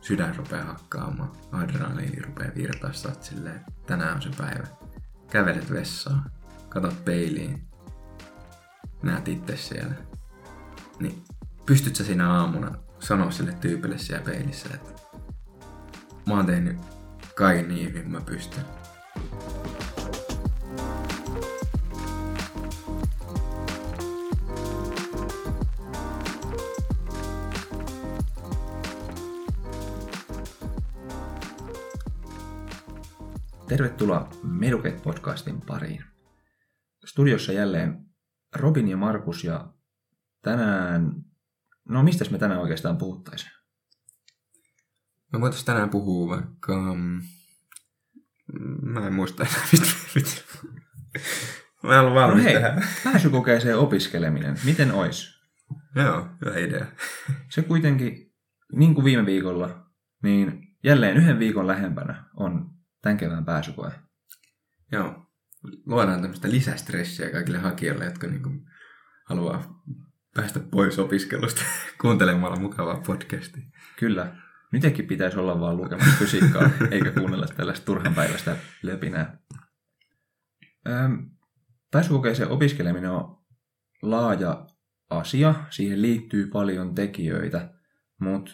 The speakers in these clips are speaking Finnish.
Sydän rupeaa hakkaamaan, adrenaliini rupeaa oot silleen, tänään on se päivä. Kävelet vessaan, katot peiliin, näet itse siellä. Niin pystyt sä siinä aamuna sanoa sille tyypille siellä peilissä, että mä oon tehnyt kaiken niin hyvin kuin mä pystyn. Tervetuloa Meduket-podcastin pariin. Studiossa jälleen Robin ja Markus ja tänään... No mistä me tänään oikeastaan puhuttaisiin? Me voitais tänään puhua vaikka... mm, Mä en muista enää, mistä Mä en ollut No valmis hei, tähän. pääsykokeeseen opiskeleminen. Miten ois? Joo, hyvä idea. Se kuitenkin, niin kuin viime viikolla, niin jälleen yhden viikon lähempänä on tämän kevään pääsykoe. Joo, luodaan tämmöistä lisästressiä kaikille hakijoille, jotka niinku haluaa päästä pois opiskelusta kuuntelemalla mukavaa podcastia. Kyllä. Nytkin pitäisi olla vaan lukemassa fysiikkaa, eikä kuunnella tällaista turhan päivästä löpinää. Pääsykokeeseen opiskeleminen on laaja asia. Siihen liittyy paljon tekijöitä. Mutta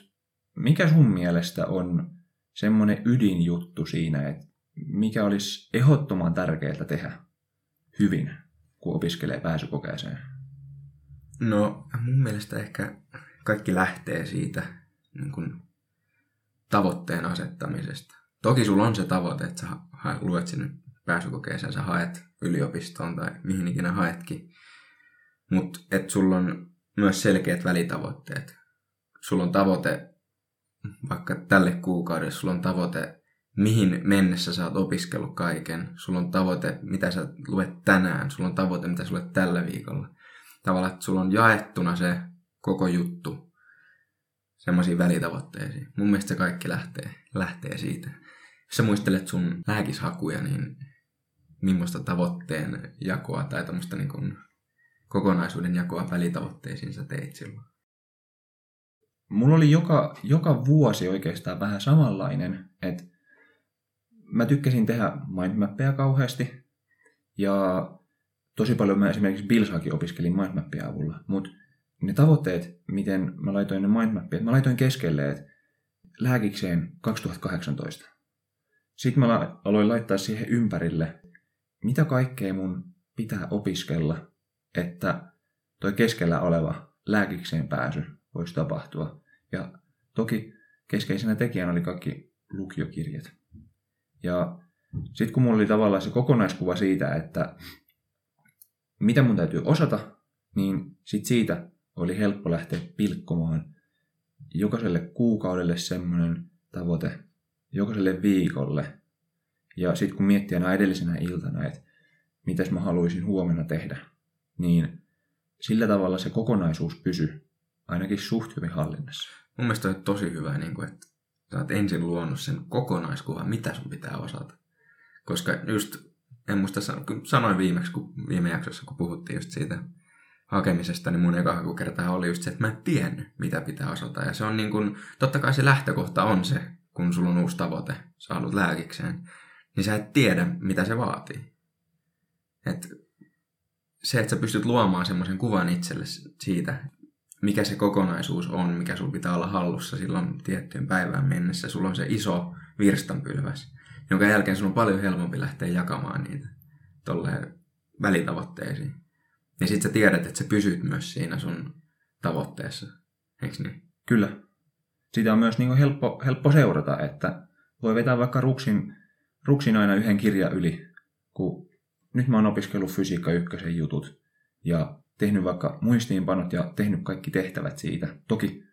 mikä sun mielestä on semmoinen ydinjuttu siinä, että mikä olisi ehdottoman tärkeää tehdä hyvin, kun opiskelee pääsykokeeseen? No, mun mielestä ehkä kaikki lähtee siitä niin kun, tavoitteen asettamisesta. Toki sulla on se tavoite, että sä luet sinne pääsykokeeseen, sä haet yliopistoon tai mihin ikinä haetkin. Mutta että sulla on myös selkeät välitavoitteet. Sulla on tavoite, vaikka tälle kuukaudelle, sulla on tavoite, mihin mennessä sä oot opiskellut kaiken. Sulla on tavoite, mitä sä luet tänään. Sulla on tavoite, mitä sä luet tällä viikolla. Tavallaan, että sulla on jaettuna se koko juttu semmoisiin välitavoitteisiin. Mun mielestä se kaikki lähtee, lähtee siitä. Jos sä muistelet sun lääkishakuja, niin millaista tavoitteen jakoa tai tämmöistä niin kokonaisuuden jakoa välitavoitteisiin sä teit silloin? Mulla oli joka, joka vuosi oikeastaan vähän samanlainen, että mä tykkäsin tehdä mindmappeja kauheasti ja tosi paljon mä esimerkiksi Bilsaakin opiskelin mindmappien avulla, mutta ne tavoitteet, miten mä laitoin ne mindmappia, mä laitoin keskelle, että lääkikseen 2018. Sitten mä aloin laittaa siihen ympärille, mitä kaikkea mun pitää opiskella, että toi keskellä oleva lääkikseen pääsy voisi tapahtua. Ja toki keskeisenä tekijänä oli kaikki lukiokirjat. Ja sitten kun mulla oli tavallaan se kokonaiskuva siitä, että mitä mun täytyy osata, niin sit siitä oli helppo lähteä pilkkomaan jokaiselle kuukaudelle semmoinen tavoite, jokaiselle viikolle. Ja sitten kun miettii aina edellisenä iltana, että mitäs mä haluaisin huomenna tehdä, niin sillä tavalla se kokonaisuus pysyy ainakin suht hyvin hallinnassa. Mun mielestä on tosi hyvä, niin kuin, että sä oot ensin luonut sen kokonaiskuvan, mitä sun pitää osata. Koska just, en muista sanoin viimeksi, kun viime jaksossa, kun puhuttiin just siitä hakemisesta, niin mun eka hakukerta oli just se, että mä en tiennyt, mitä pitää osata. Ja se on niin kuin, totta kai se lähtökohta on se, kun sulla on uusi tavoite, sä haluat lääkikseen, niin sä et tiedä, mitä se vaatii. Et se, että sä pystyt luomaan semmoisen kuvan itselle siitä, mikä se kokonaisuus on, mikä sulla pitää olla hallussa silloin tiettyyn päivään mennessä. Sulla on se iso virstanpylväs, jonka jälkeen sun on paljon helpompi lähteä jakamaan niitä tolleen välitavoitteisiin. Ja sit sä tiedät, että sä pysyt myös siinä sun tavoitteessa. Eiks niin? Kyllä. Sitä on myös niin helppo, helppo seurata, että voi vetää vaikka ruksin, ruksin aina yhden kirjan yli, kun nyt mä oon opiskellut fysiikka ykkösen jutut ja tehnyt vaikka muistiinpanot ja tehnyt kaikki tehtävät siitä. Toki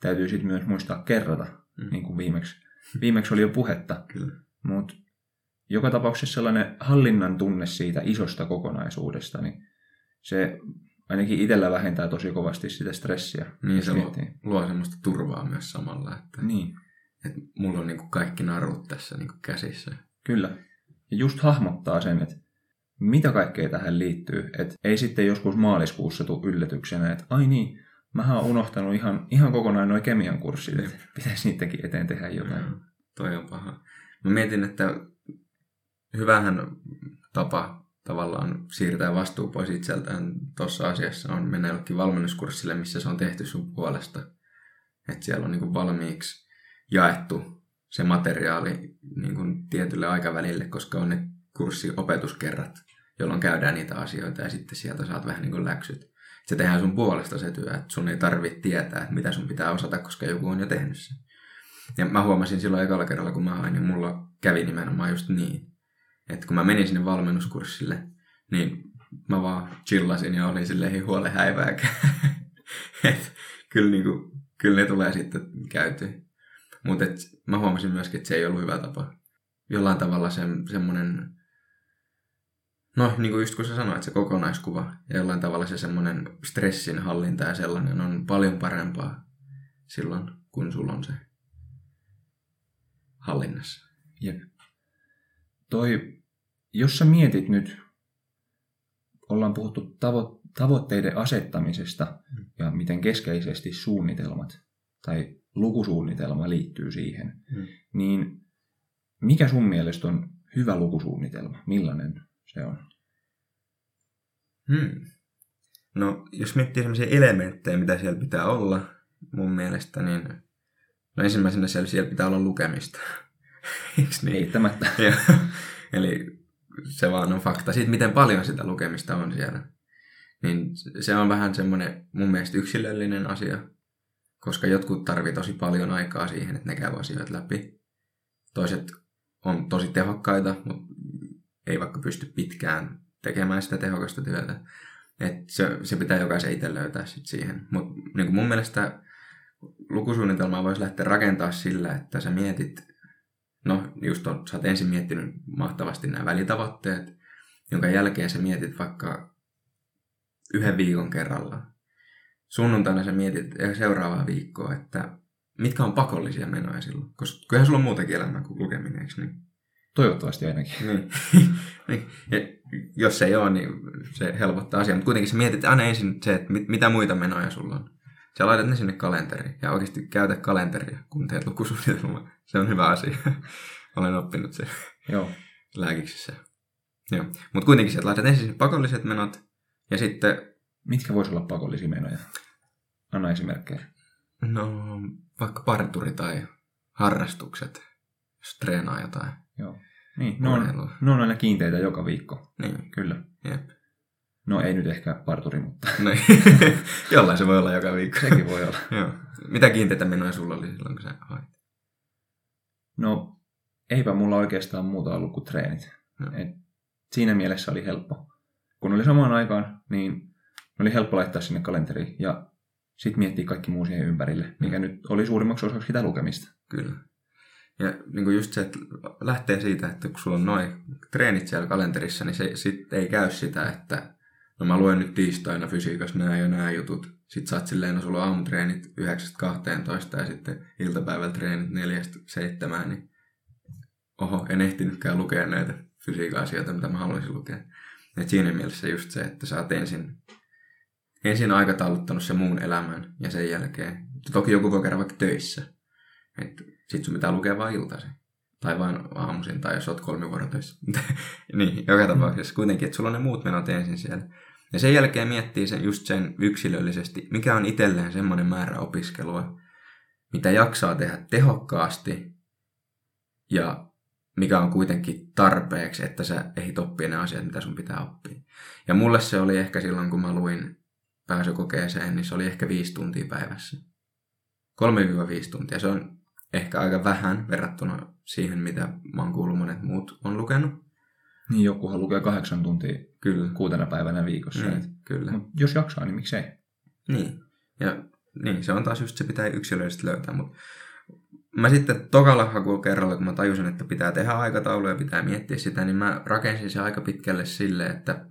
täytyy sitten myös muistaa kerrata, Mm. niin kuin viimeksi, viimeksi oli jo puhetta. Mutta joka tapauksessa sellainen hallinnan tunne siitä isosta kokonaisuudesta, niin se ainakin itsellä vähentää tosi kovasti sitä stressiä. Niin se luo, miettii. luo semmoista turvaa myös samalla, että, Niin, että mulla on niinku kaikki narut tässä niinku käsissä. kyllä. Ja just hahmottaa sen, että mitä kaikkea tähän liittyy. Et ei sitten joskus maaliskuussa tule yllätyksenä, että ai niin, mä oon unohtanut ihan, ihan kokonaan noin kemian kurssit, että pitäisi niidenkin eteen tehdä jotain. Mm, toi on paha. Mä mietin, että hyvähän tapa tavallaan siirtää vastuu pois itseltään tuossa asiassa on mennä jollekin valmennuskurssille, missä se on tehty sun puolesta. Että siellä on niin kuin valmiiksi jaettu se materiaali niin kuin tietylle aikavälille, koska on ne kurssiopetuskerrat, jolloin käydään niitä asioita ja sitten sieltä saat vähän niin kuin läksyt. Se tehdään sun puolesta se työ, että sun ei tarvitse tietää, että mitä sun pitää osata, koska joku on jo tehnyt sen. Ja mä huomasin silloin ekalla kerralla, kun mä hain, niin mulla kävi nimenomaan just niin. Että kun mä menin sinne valmennuskurssille, niin mä vaan chillasin ja olin silleen huolen häivääkään. kyllä, niin kyllä ne tulee sitten käyty. Mutta mä huomasin myöskin, että se ei ollut hyvä tapa. Jollain tavalla se, semmoinen, no niin kuin just kun sä sanoit, se kokonaiskuva ja jollain tavalla se semmoinen stressin hallinta ja sellainen on paljon parempaa silloin, kun sulla on se hallinnassa. Jep. Toi, jos sä mietit nyt, ollaan puhuttu tavo- tavoitteiden asettamisesta mm. ja miten keskeisesti suunnitelmat tai lukusuunnitelma liittyy siihen, mm. niin mikä sun mielestä on hyvä lukusuunnitelma? Millainen se on? Hmm. No, jos miettii sellaisia elementtejä, mitä siellä pitää olla, mun mielestä, niin no ensimmäisenä siellä, siellä pitää olla lukemista. Eiks niin? Eittämättä. Eli se vaan on fakta. Sitten miten paljon sitä lukemista on siellä. Niin se on vähän semmoinen mun mielestä yksilöllinen asia, koska jotkut tarvii tosi paljon aikaa siihen, että ne käy asioita läpi. Toiset on tosi tehokkaita, mutta ei vaikka pysty pitkään tekemään sitä tehokasta työtä. Et se, se pitää jokaisen itse löytää sit siihen. Mutta niin mun mielestä lukusuunnitelmaa voisi lähteä rakentaa sillä, että sä mietit, no just on, sä oot ensin miettinyt mahtavasti nämä välitavoitteet, jonka jälkeen sä mietit vaikka yhden viikon kerrallaan sunnuntaina sä mietit seuraavaa viikkoa, että mitkä on pakollisia menoja silloin. Koska kyllähän sulla on muutakin elämää kuin lukeminen, eikö niin? Toivottavasti ainakin. niin. niin. Ja jos se ei ole, niin se helpottaa asiaa. Mutta kuitenkin sä mietit aina ensin se, että mit, mitä muita menoja sulla on. Sä laitat ne sinne kalenteriin ja oikeasti käytä kalenteria, kun teet lukusuunnitelmaa. Se on hyvä asia. Olen oppinut sen Joo. lääkiksessä. Joo. Mutta kuitenkin sä laitat ensin pakolliset menot ja sitten Mitkä voisi olla pakollisia menoja? Anna esimerkkejä. No, vaikka parturi tai harrastukset, jos treenaa jotain. Joo. Niin, ne on, ne on aina kiinteitä joka viikko. Niin. Kyllä. Jep. No ei nyt ehkä parturi, mutta... No, jollain se voi olla joka viikko. Sekin voi olla. Joo. Mitä kiinteitä menoja sulla oli silloin, kun sä hait? No, eipä mulla oikeastaan muuta ollut kuin treenit. No. Et siinä mielessä oli helppo. Kun oli samaan aikaan, niin oli helppo laittaa sinne kalenteriin ja sitten miettiä kaikki muu siihen ympärille, mikä mm. nyt oli suurimmaksi osaksi sitä lukemista. Kyllä. Ja niin kuin just se, että lähtee siitä, että kun sulla on noin treenit siellä kalenterissa, niin se sitten ei käy sitä, että no mä luen nyt tiistaina fysiikassa nämä ja nämä jutut. Sitten oot silleen, no sulla on aamutreenit 9-12 ja sitten iltapäivällä treenit 4-7, niin oho, en ehtinytkään lukea näitä fysiikan asioita, mitä mä haluaisin lukea. Et siinä mielessä just se, että sä oot ensin ensin aikatauluttanut se muun elämän ja sen jälkeen. Toki joku voi käydä vaikka töissä. Sitten sun pitää lukea vain iltaisin. Tai vain aamuisin, tai jos oot kolmivuorotöissä. niin, joka tapauksessa kuitenkin, että sulla on ne muut menot ensin siellä. Ja sen jälkeen miettii sen, just sen yksilöllisesti, mikä on itselleen semmoinen määrä opiskelua, mitä jaksaa tehdä tehokkaasti ja mikä on kuitenkin tarpeeksi, että sä ehdit oppia ne asiat, mitä sun pitää oppia. Ja mulle se oli ehkä silloin, kun mä luin pääsykokeeseen, niin se oli ehkä viisi tuntia päivässä. 3-5 tuntia. Se on ehkä aika vähän verrattuna siihen, mitä mä oon kuullut monet muut on lukenut. Niin, jokuhan lukee kahdeksan tuntia kyllä. kuutena päivänä viikossa. Niin, kyllä. Mut jos jaksaa, niin miksei? Niin. Ja niin, se on taas just se pitää yksilöllisesti löytää, mutta mä sitten tokalla kerralla, kun mä tajusin, että pitää tehdä aikataulu ja pitää miettiä sitä, niin mä rakensin se aika pitkälle sille, että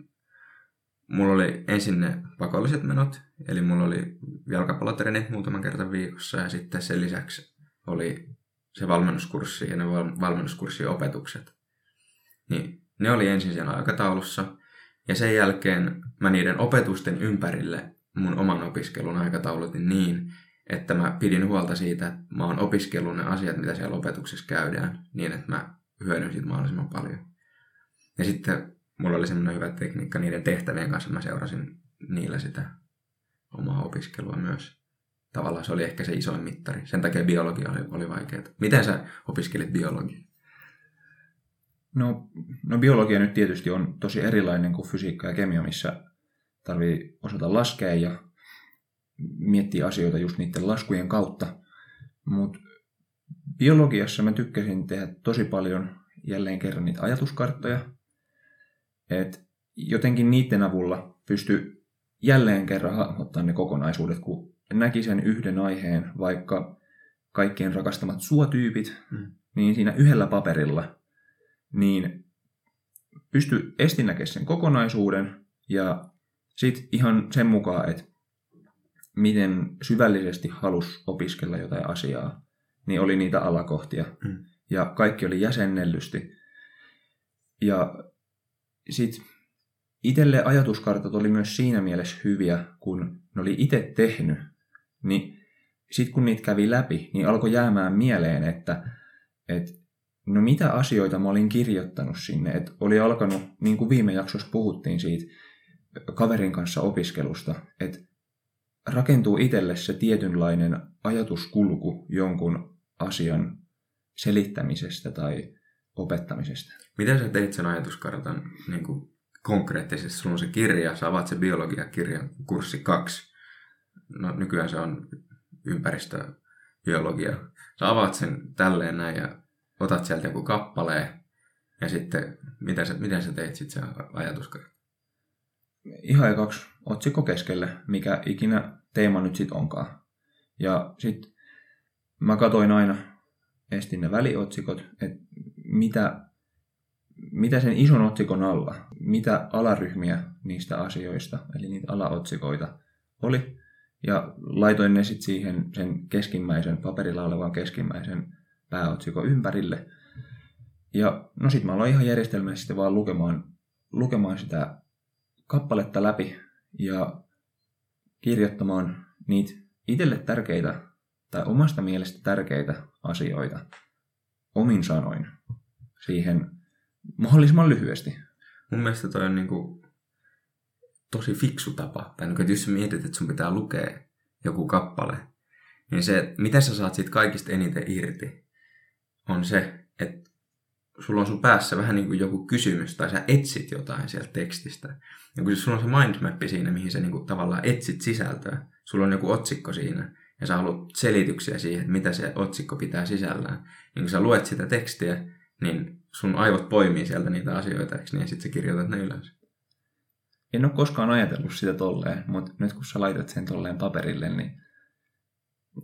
mulla oli ensin ne pakolliset menot, eli mulla oli jalkapallotreenit muutaman kerran viikossa ja sitten sen lisäksi oli se valmennuskurssi ja ne valmennuskurssin opetukset. Niin ne oli ensin siellä aikataulussa Ja sen jälkeen mä niiden opetusten ympärille mun oman opiskelun aikataulutin niin, että mä pidin huolta siitä, että mä oon opiskellut ne asiat, mitä siellä opetuksessa käydään, niin että mä hyödyn siitä mahdollisimman paljon. Ja sitten mulla oli semmoinen hyvä tekniikka niiden tehtävien kanssa, mä seurasin niillä sitä omaa opiskelua myös. Tavallaan se oli ehkä se isoin mittari. Sen takia biologia oli, oli vaikeaa. Miten sä opiskelit biologiaa? No, no biologia nyt tietysti on tosi erilainen kuin fysiikka ja kemia, missä tarvii osata laskea ja miettiä asioita just niiden laskujen kautta. Mutta biologiassa mä tykkäsin tehdä tosi paljon jälleen kerran niitä ajatuskarttoja. Et jotenkin niiden avulla pysty jälleen kerran hahmottaa ne kokonaisuudet, kun näki sen yhden aiheen, vaikka kaikkien rakastamat suotyypit, mm. niin siinä yhdellä paperilla, niin pysty esti näkemään sen kokonaisuuden ja sitten ihan sen mukaan, että miten syvällisesti halus opiskella jotain asiaa, niin oli niitä alakohtia. Mm. Ja kaikki oli jäsennellysti. Ja sitten itselle ajatuskartat oli myös siinä mielessä hyviä, kun ne oli itse tehnyt. Niin sitten kun niitä kävi läpi, niin alkoi jäämään mieleen, että, että no mitä asioita mä olin kirjoittanut sinne. Että oli alkanut, niin kuin viime jaksossa puhuttiin siitä kaverin kanssa opiskelusta, että rakentuu itselle se tietynlainen ajatuskulku jonkun asian selittämisestä tai opettamisesta. Miten sä teit sen ajatuskartan niin kuin konkreettisesti? Sulla on se kirja, sä avaat se biologiakirjan kurssi kaksi. No nykyään se on ympäristöbiologia. Sä avaat sen tälleen näin ja otat sieltä joku kappaleen ja sitten miten sä, miten sä teit sitten se ajatuskartan? Ihan kaksi otsikko keskelle, mikä ikinä teema nyt sitten onkaan. Ja sitten mä katoin aina, estin ne väliotsikot, että mitä, mitä sen ison otsikon alla, mitä alaryhmiä niistä asioista, eli niitä alaotsikoita oli. Ja laitoin ne sitten siihen sen keskimmäisen, paperilla olevan keskimmäisen pääotsikon ympärille. Ja no sitten mä aloin ihan järjestelmällisesti vaan lukemaan, lukemaan sitä kappaletta läpi ja kirjoittamaan niitä itselle tärkeitä tai omasta mielestä tärkeitä asioita omin sanoin siihen mahdollisimman lyhyesti. Mun mielestä toi on niinku tosi fiksu tapa. Tai niinku, että jos sä mietit, että sun pitää lukea joku kappale, niin se, mitä sä saat siitä kaikista eniten irti, on se, että sulla on sun päässä vähän niin kuin joku kysymys tai sä etsit jotain sieltä tekstistä. Ja kun sulla on se mindmappi siinä, mihin sä niin kuin tavallaan etsit sisältöä, sulla on joku otsikko siinä ja sä haluat selityksiä siihen, että mitä se otsikko pitää sisällään. Niin kun sä luet sitä tekstiä, niin sun aivot poimii sieltä niitä asioita, eikö niin? Ja sä kirjoitat ne ylös. En ole koskaan ajatellut sitä tolleen, mutta nyt kun sä laitat sen tolleen paperille, niin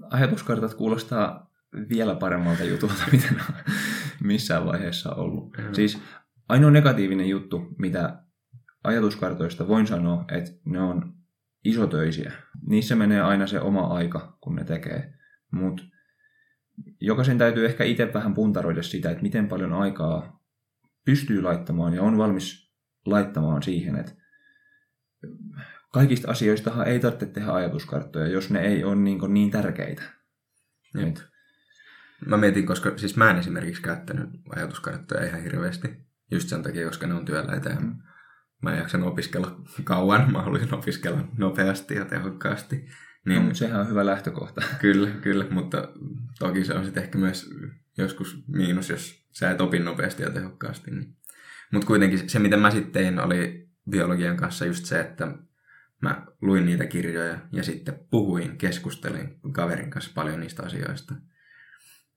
ajatuskartat kuulostaa vielä paremmalta jutulta, mitä ne on missään vaiheessa ollut. Mm. Siis ainoa negatiivinen juttu, mitä ajatuskartoista voin sanoa, että ne on isotöisiä. Niissä menee aina se oma aika, kun ne tekee. Mutta jokaisen täytyy ehkä itse vähän puntaroida sitä, että miten paljon aikaa pystyy laittamaan ja on valmis laittamaan siihen, että kaikista asioistahan ei tarvitse tehdä ajatuskarttoja, jos ne ei ole niin, niin tärkeitä. Nyt. Mä mietin, koska siis mä en esimerkiksi käyttänyt ajatuskarttoja ihan hirveästi. Just sen takia, koska ne on työläitä ja mm. mä en jaksanut opiskella kauan. Mä haluaisin opiskella nopeasti ja tehokkaasti. Niin, no, sehän on hyvä lähtökohta. Kyllä, kyllä, mutta toki se on sitten ehkä myös joskus miinus, jos sä et opi nopeasti ja tehokkaasti. Niin. Mutta kuitenkin se, mitä mä sitten tein, oli biologian kanssa just se, että mä luin niitä kirjoja ja sitten puhuin, keskustelin kaverin kanssa paljon niistä asioista.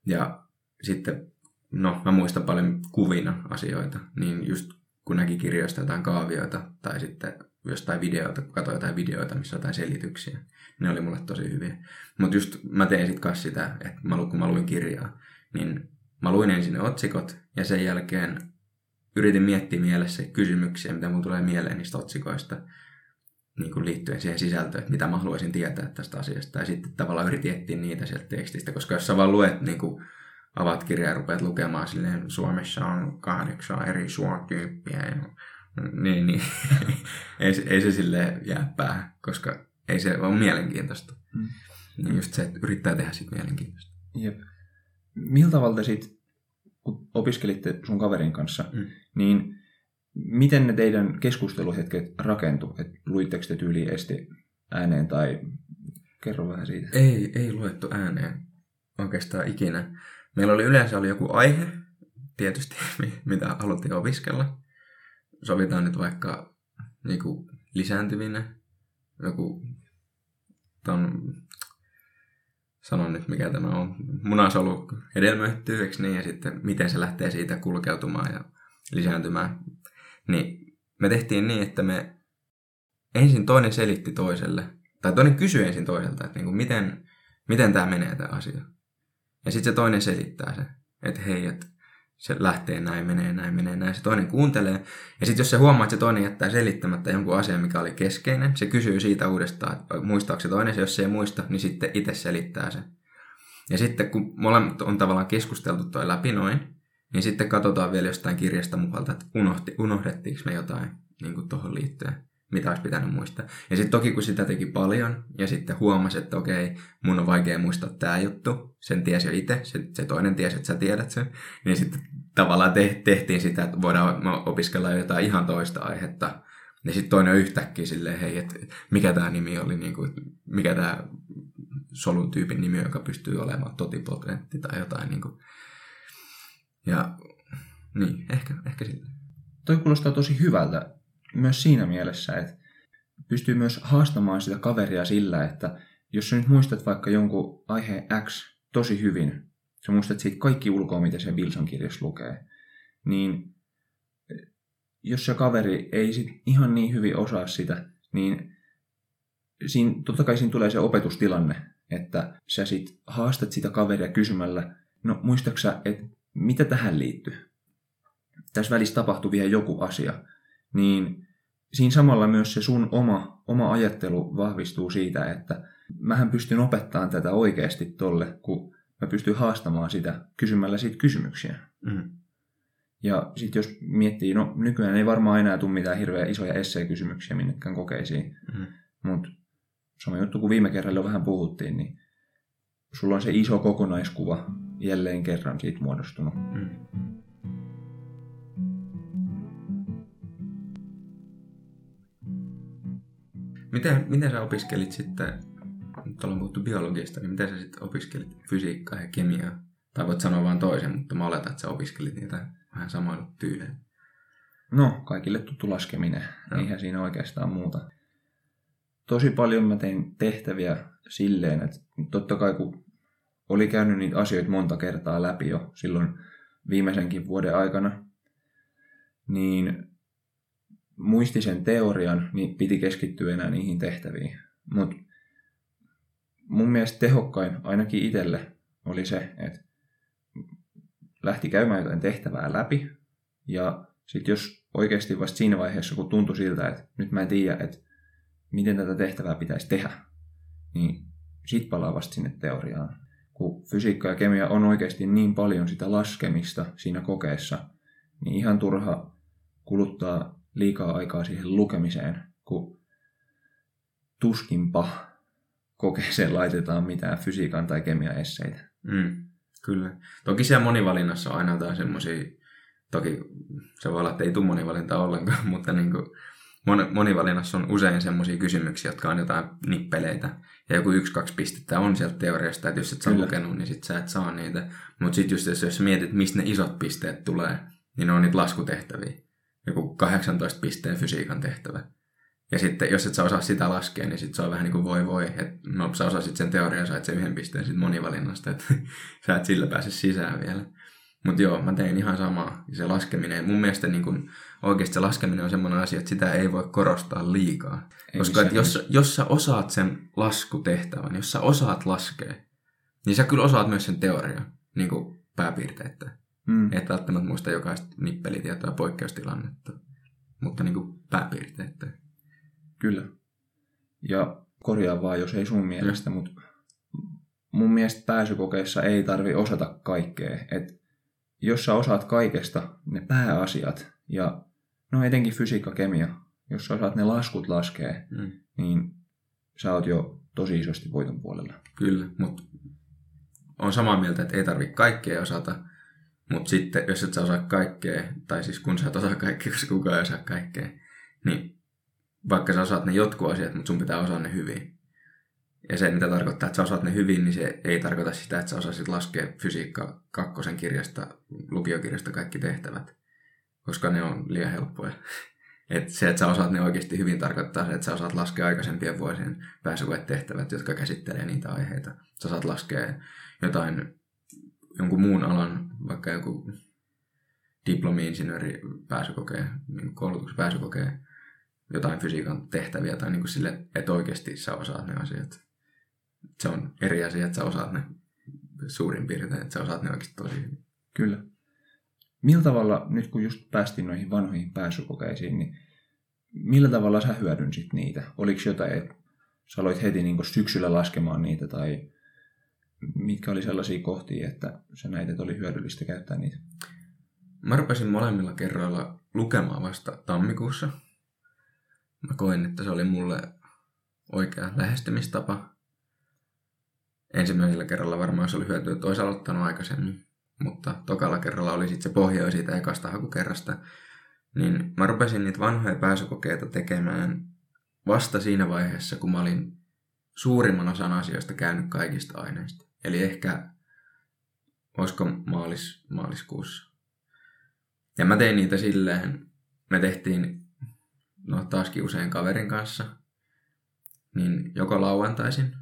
Ja sitten, no mä muistan paljon kuvina asioita, niin just kun näki kirjoista jotain kaavioita tai sitten jostain videoita, kun katsoin jotain videoita, missä jotain selityksiä, ne oli mulle tosi hyviä. Mutta just mä tein sitten kanssa sitä, että kun mä luin kirjaa, niin mä luin ensin ne otsikot ja sen jälkeen yritin miettiä mielessä kysymyksiä, mitä mulle tulee mieleen niistä otsikoista niin kuin liittyen siihen sisältöön, että mitä mä haluaisin tietää tästä asiasta. Ja sitten tavallaan yritin etsiä niitä sieltä tekstistä, koska jos sä vaan luet, niin kuin avaat kirjaa ja rupeat lukemaan silleen, Suomessa on kahdeksan eri suotyyppiä ja Niin, niin. ei, se- ei se sille jää päähän, koska ei se ole mielenkiintoista. Mm. Niin just se, että yrittää tehdä siitä mielenkiintoista. Jep. Miltä tavalla te sit, kun opiskelitte sun kaverin kanssa, Mm. niin miten ne teidän keskusteluhetket rakentu? Et luitteko te tyyliin esti ääneen tai kerro vähän siitä? Ei, ei luettu ääneen oikeastaan ikinä. Meillä oli yleensä oli joku aihe, tietysti, mi- mitä haluttiin opiskella. Sovitaan nyt vaikka niin kuin lisääntyvinen, joku ton, sanon nyt mikä tämä on, munasolu hedelmöittyy, eikö niin, ja sitten miten se lähtee siitä kulkeutumaan ja lisääntymään. Niin me tehtiin niin, että me ensin toinen selitti toiselle, tai toinen kysyi ensin toiselta, että niin kuin miten, miten tämä menee tämä asia. Ja sitten se toinen selittää se, että hei, että se lähtee näin, menee näin, menee näin. Se toinen kuuntelee. Ja sitten jos se huomaa, että se toinen jättää selittämättä jonkun asian, mikä oli keskeinen, se kysyy siitä uudestaan, että muistaako se toinen se, jos se ei muista, niin sitten itse selittää se. Ja sitten kun molemmat on tavallaan keskusteltu toi läpi noin, niin sitten katsotaan vielä jostain kirjasta muualta, että unohti, unohdettiinko me jotain niin tuohon liittyen, mitä olisi pitänyt muistaa. Ja sitten toki kun sitä teki paljon, ja sitten huomasi, että okei, mun on vaikea muistaa tämä juttu, sen tiesi jo itse, se, se toinen tiesi, että sä tiedät sen, niin sitten tavallaan te, tehtiin sitä, että voidaan opiskella jotain ihan toista aihetta, ja sitten toinen yhtäkkiä silleen, hei, että mikä tämä nimi oli, niin kuin, mikä tämä solutyypin nimi, joka pystyy olemaan totipotentti tai jotain. Niin kuin. Ja niin, ehkä, ehkä sillä. Toi kuulostaa tosi hyvältä myös siinä mielessä, että pystyy myös haastamaan sitä kaveria sillä, että jos sä nyt muistat vaikka jonkun aiheen X tosi hyvin, sä muistat siitä kaikki ulkoa, mitä se Wilson kirjassa lukee, niin jos se kaveri ei sit ihan niin hyvin osaa sitä, niin siinä, totta kai siinä tulee se opetustilanne, että sä sit haastat sitä kaveria kysymällä, no muistaaksä, että mitä tähän liittyy? Tässä välissä tapahtui vielä joku asia, niin siinä samalla myös se sun oma, oma ajattelu vahvistuu siitä, että mähän pystyn opettamaan tätä oikeasti tolle, kun mä pystyn haastamaan sitä kysymällä siitä kysymyksiä. Mm. Ja sitten jos miettii, no nykyään ei varmaan enää tule mitään hirveän isoja esseekysymyksiä minnekään kokeisiin, Mm. mutta sama juttu kuin viime kerralla jo vähän puhuttiin, niin sulla on se iso kokonaiskuva jälleen kerran siitä muodostunut. Mm. Miten, miten sä opiskelit sitten, nyt ollaan puhuttu biologiasta, niin miten sä sitten opiskelit fysiikkaa ja kemiaa? Tai voit sanoa vain toisen, mutta mä oletan, että sä opiskelit niitä vähän samalla tyyliin. No, kaikille tuttu laskeminen. Joo. Eihän siinä oikeastaan muuta. Tosi paljon mä tein tehtäviä silleen, että totta kai kun oli käynyt niitä asioita monta kertaa läpi jo silloin viimeisenkin vuoden aikana, niin muisti sen teorian, niin piti keskittyä enää niihin tehtäviin. Mutta mun mielestä tehokkain, ainakin itselle, oli se, että lähti käymään jotain tehtävää läpi, ja sitten jos oikeasti vasta siinä vaiheessa, kun tuntui siltä, että nyt mä en tiedä, että miten tätä tehtävää pitäisi tehdä, niin sit palaa vasta sinne teoriaan. Kun fysiikka ja kemia on oikeasti niin paljon sitä laskemista siinä kokeessa, niin ihan turha kuluttaa liikaa aikaa siihen lukemiseen, kun tuskinpa kokeeseen laitetaan mitään fysiikan tai kemian esseitä. Mm, kyllä. Toki siellä monivalinnassa on aina jotain semmoisia, toki se voi olla, että ei tule monivalintaa ollenkaan, mutta niin kuin mon- monivalinnassa on usein semmoisia kysymyksiä, jotka on jotain nippeleitä. Ja joku yksi, kaksi pistettä on sieltä teoriasta, että jos et sä Kyllä. lukenut, niin sit sä et saa niitä. Mutta sitten just jos, mietit, mistä ne isot pisteet tulee, niin ne on niitä laskutehtäviä. Joku 18 pisteen fysiikan tehtävä. Ja sitten jos et sä osaa sitä laskea, niin sit se on vähän niin kuin voi voi. Et, no sä osasit sen teorian, sait sen yhden pisteen sit monivalinnasta, että sä et sillä pääse sisään vielä. Mutta joo, mä tein ihan samaa. Ja se laskeminen, mun mielestä niin kun, oikeasti se laskeminen on semmoinen asia, että sitä ei voi korostaa liikaa. Ei Koska et jos, jos sä osaat sen laskutehtävän, jos sä osaat laskea, niin sä kyllä osaat myös sen teorian, niin kuin pääpiirteitä. Mm. Et välttämättä muista jokaista nippelitietoa ja poikkeustilannetta, mutta niin kuin pääpiirteitä. Kyllä. Ja korjaa vaan, jos ei sun mielestä, mutta mun mielestä pääsykokeessa ei tarvi osata kaikkea. Et jos sä osaat kaikesta ne pääasiat ja no etenkin fysiikka, kemia, jos sä osaat ne laskut laskee, Mm. niin sä oot jo tosi isosti voiton puolella. Kyllä, mutta on samaa mieltä, että ei tarvitse kaikkea osata. Mutta sitten, jos et sä osaa kaikkea, tai siis kun sä et osaa kaikkea, koska kukaan ei osaa kaikkea, niin vaikka sä osaat ne jotkut asiat, mutta sun pitää osaa ne hyvin. Ja se, mitä tarkoittaa, että sä osaat ne hyvin, niin se ei tarkoita sitä, että sä osasit laskea fysiikka kakkosen kirjasta, lukiokirjasta kaikki tehtävät, koska ne on liian helppoja. Et se, että sä osaat ne oikeasti hyvin, tarkoittaa se, että sä osaat laskea aikaisempien vuosien pääsykoetehtävät, jotka käsittelee niitä aiheita. Sä osaat laskea jotain, jonkun muun alan, vaikka joku diplomi-insinööri pääsykokeen, niin koulutuksen pääsykokeen, jotain fysiikan tehtäviä tai niin kuin sille, että oikeasti sä osaat ne asiat. Se on eri asia, että sä osaat ne suurin piirtein, että sä osaat ne oikeasti tosi hyvin. Kyllä. Millä tavalla, nyt kun just päästiin noihin vanhoihin pääsykokeisiin, niin millä tavalla sä hyödynsit niitä? Oliko jotain, että sä aloit heti niin syksyllä laskemaan niitä tai mitkä oli sellaisia kohtia, että sä näit, että oli hyödyllistä käyttää niitä? Mä rupesin molemmilla kerroilla lukemaan vasta tammikuussa. Mä koin, että se oli mulle oikea lähestymistapa. Ensimmäisellä kerralla varmaan se oli hyötyä, että olisi aloittanut aikaisemmin. Mutta tokalla kerralla oli sitten se pohja siitä ekasta hakukerrasta. Niin mä rupesin niitä vanhoja pääsykokeita tekemään vasta siinä vaiheessa, kun mä olin suurimman osan asioista käynyt kaikista aineista. Eli ehkä, olisiko maalis, maaliskuussa. Ja mä tein niitä silleen, me tehtiin, no taaskin usein kaverin kanssa, niin joko lauantaisin,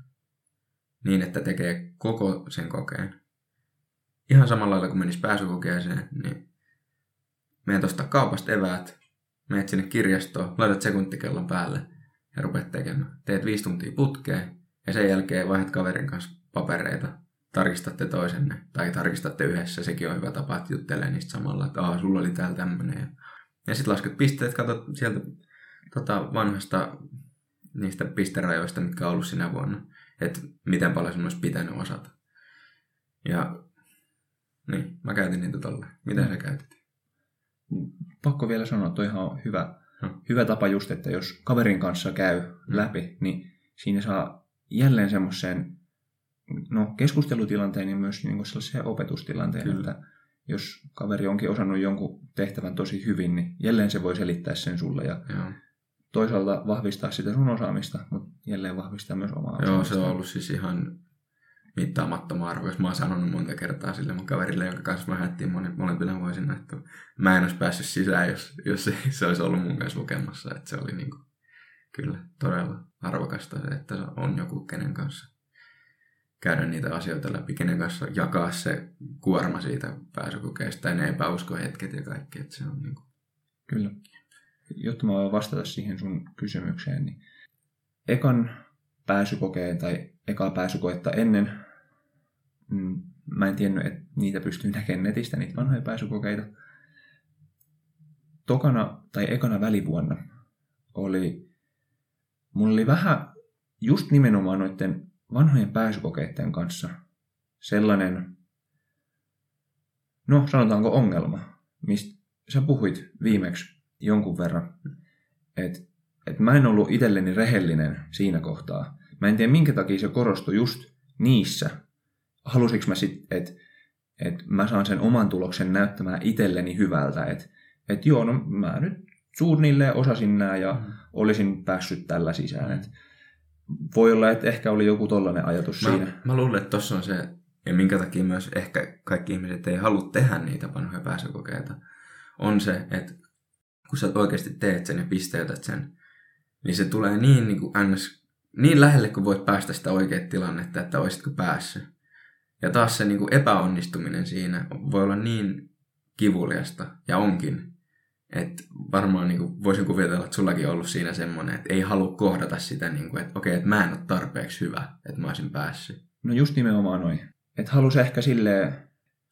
niin että tekee koko sen kokeen. Ihan samalla lailla kuin menisi pääsykokeeseen, niin menet ostaa kaupasta eväät, menet sinne kirjastoon, laitat sekuntikellon päälle ja rupeat tekemään. Teet viisi tuntia putkeen ja sen jälkeen vaihdat kaverin kanssa papereita, tarkistatte toisenne tai tarkistatte yhdessä, sekin on hyvä tapa, että juttelee niistä samalla, että Aa, sulla oli täällä tämmöinen. Ja, ja sitten lasket pisteet, katsot sieltä tota, vanhasta niistä pisterajoista, mitkä on ollut sinä vuonna, että miten paljon sun olisi pitänyt osata. Ja niin, mä käytin niitä tolle. Mitä sä käytit? Pakko vielä sanoa, että on hyvä, Hmm. hyvä tapa just, että jos kaverin kanssa käy läpi, niin siinä saa jälleen semmoiseen no, keskustelutilanteen ja myös niin sellaiseen opetustilanteen, Kyllä. että jos kaveri onkin osannut jonkun tehtävän tosi hyvin, niin jälleen se voi selittää sen sulle ja Joo. toisaalta vahvistaa sitä sun osaamista, mutta jälleen vahvistaa myös omaa Joo, osaamista. se on ollut siis ihan mittaamattoman arvokas. Mä oon sanonut monta kertaa sille mun kaverille, jonka kanssa mä moni, molempina vuosina, että mä en olisi päässyt sisään, jos, jos se, se olisi ollut mun kanssa lukemassa. Että se oli niin kuin, kyllä todella arvokasta se, että on joku kenen kanssa käydä niitä asioita läpi, kenen kanssa jakaa se kuorma siitä pääsykokeesta ja ne epäuskohetket ja kaikki. Että se on niin kuin, Kyllä. Jotta mä voin vastata siihen sun kysymykseen, niin ekan pääsykokeen tai ekaa pääsykoetta ennen mm, mä en tiennyt, että niitä pystyy näkemään netistä, niitä vanhoja pääsykokeita. Tokana tai ekana välivuonna oli, mulla oli vähän just nimenomaan noiden vanhojen pääsykokeiden kanssa sellainen, no sanotaanko ongelma, mistä sä puhuit viimeksi jonkun verran, että et mä en ollut itselleni rehellinen siinä kohtaa. Mä en tiedä minkä takia se korostui just niissä. Halusinko mä sitten, että et mä saan sen oman tuloksen näyttämään itselleni hyvältä, että et joo, no mä nyt suunnilleen osasin nämä ja Mm. olisin päässyt tällä sisään. Et voi olla, että ehkä oli joku tollainen ajatus Mä, siinä. mä luulen, että tossa on se, ja minkä takia myös ehkä kaikki ihmiset ei halua tehdä niitä vanhoja pääsykokeita, on se, että kun sä oikeasti teet sen ja pisteytät sen, niin se tulee niin, niin, kuin ns, niin lähelle, kun voit päästä sitä oikeaa tilannetta, että olisitko päässyt. Ja taas se niin kuin epäonnistuminen siinä voi olla niin kivuliasta, ja onkin, että varmaan niin kuin voisin kuvitella, että sullakin on ollut siinä semmoinen, että ei halua kohdata sitä, niin kuin, että okei, että mä en ole tarpeeksi hyvä, että mä olisin päässyt. No just nimenomaan noin. Että halusi ehkä silleen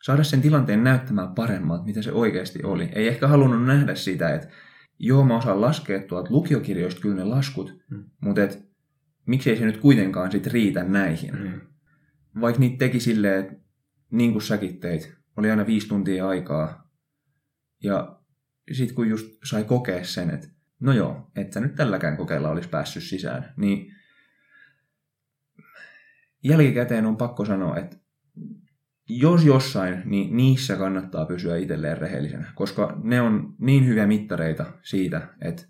saada sen tilanteen näyttämään paremmalta, mitä se oikeasti oli. Ei ehkä halunnut nähdä sitä, että joo, mä osaan laskea tuolta lukiokirjoista kyllä ne laskut, Mm. mutta et, miksei se nyt kuitenkaan sit riitä näihin. Mm. Vaikka niitä teki silleen, että niin kuin säkin teit, oli aina viisi tuntia aikaa. Ja sit kun just sai kokea sen, että no joo, että nyt tälläkään kokeella olisi päässyt sisään, niin jälkikäteen on pakko sanoa, että jos jossain, niin niissä kannattaa pysyä itselleen rehellisenä, koska ne on niin hyviä mittareita siitä, että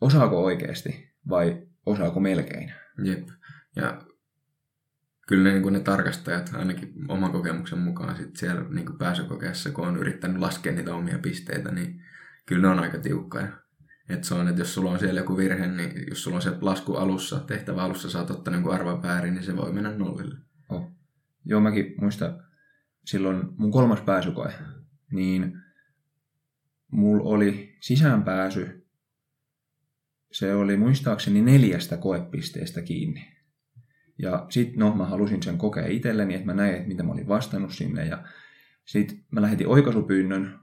osaako oikeasti vai osaako melkein. Jep. Ja kyllä ne, niin ne tarkastajat, ainakin oman kokemuksen mukaan sit siellä niin pääsykokeessa, kun on yrittänyt laskea niitä omia pisteitä, niin kyllä ne on aika tiukkoja. Että se on, että jos sulla on siellä joku virhe, niin jos sulla on se lasku alussa, tehtävä alussa, sä oot ottanut jonkun arvan väärin, niin se voi mennä nollille. Oh. Joo, mäkin muistan silloin mun kolmas pääsykoe, niin mulla oli sisäänpääsy, se oli muistaakseni neljästä koepisteestä kiinni. Ja sitten no, mä halusin sen kokea itselleni, että mä näin, että mitä mä olin vastannut sinne. Ja sitten mä lähetin oikaisupyynnön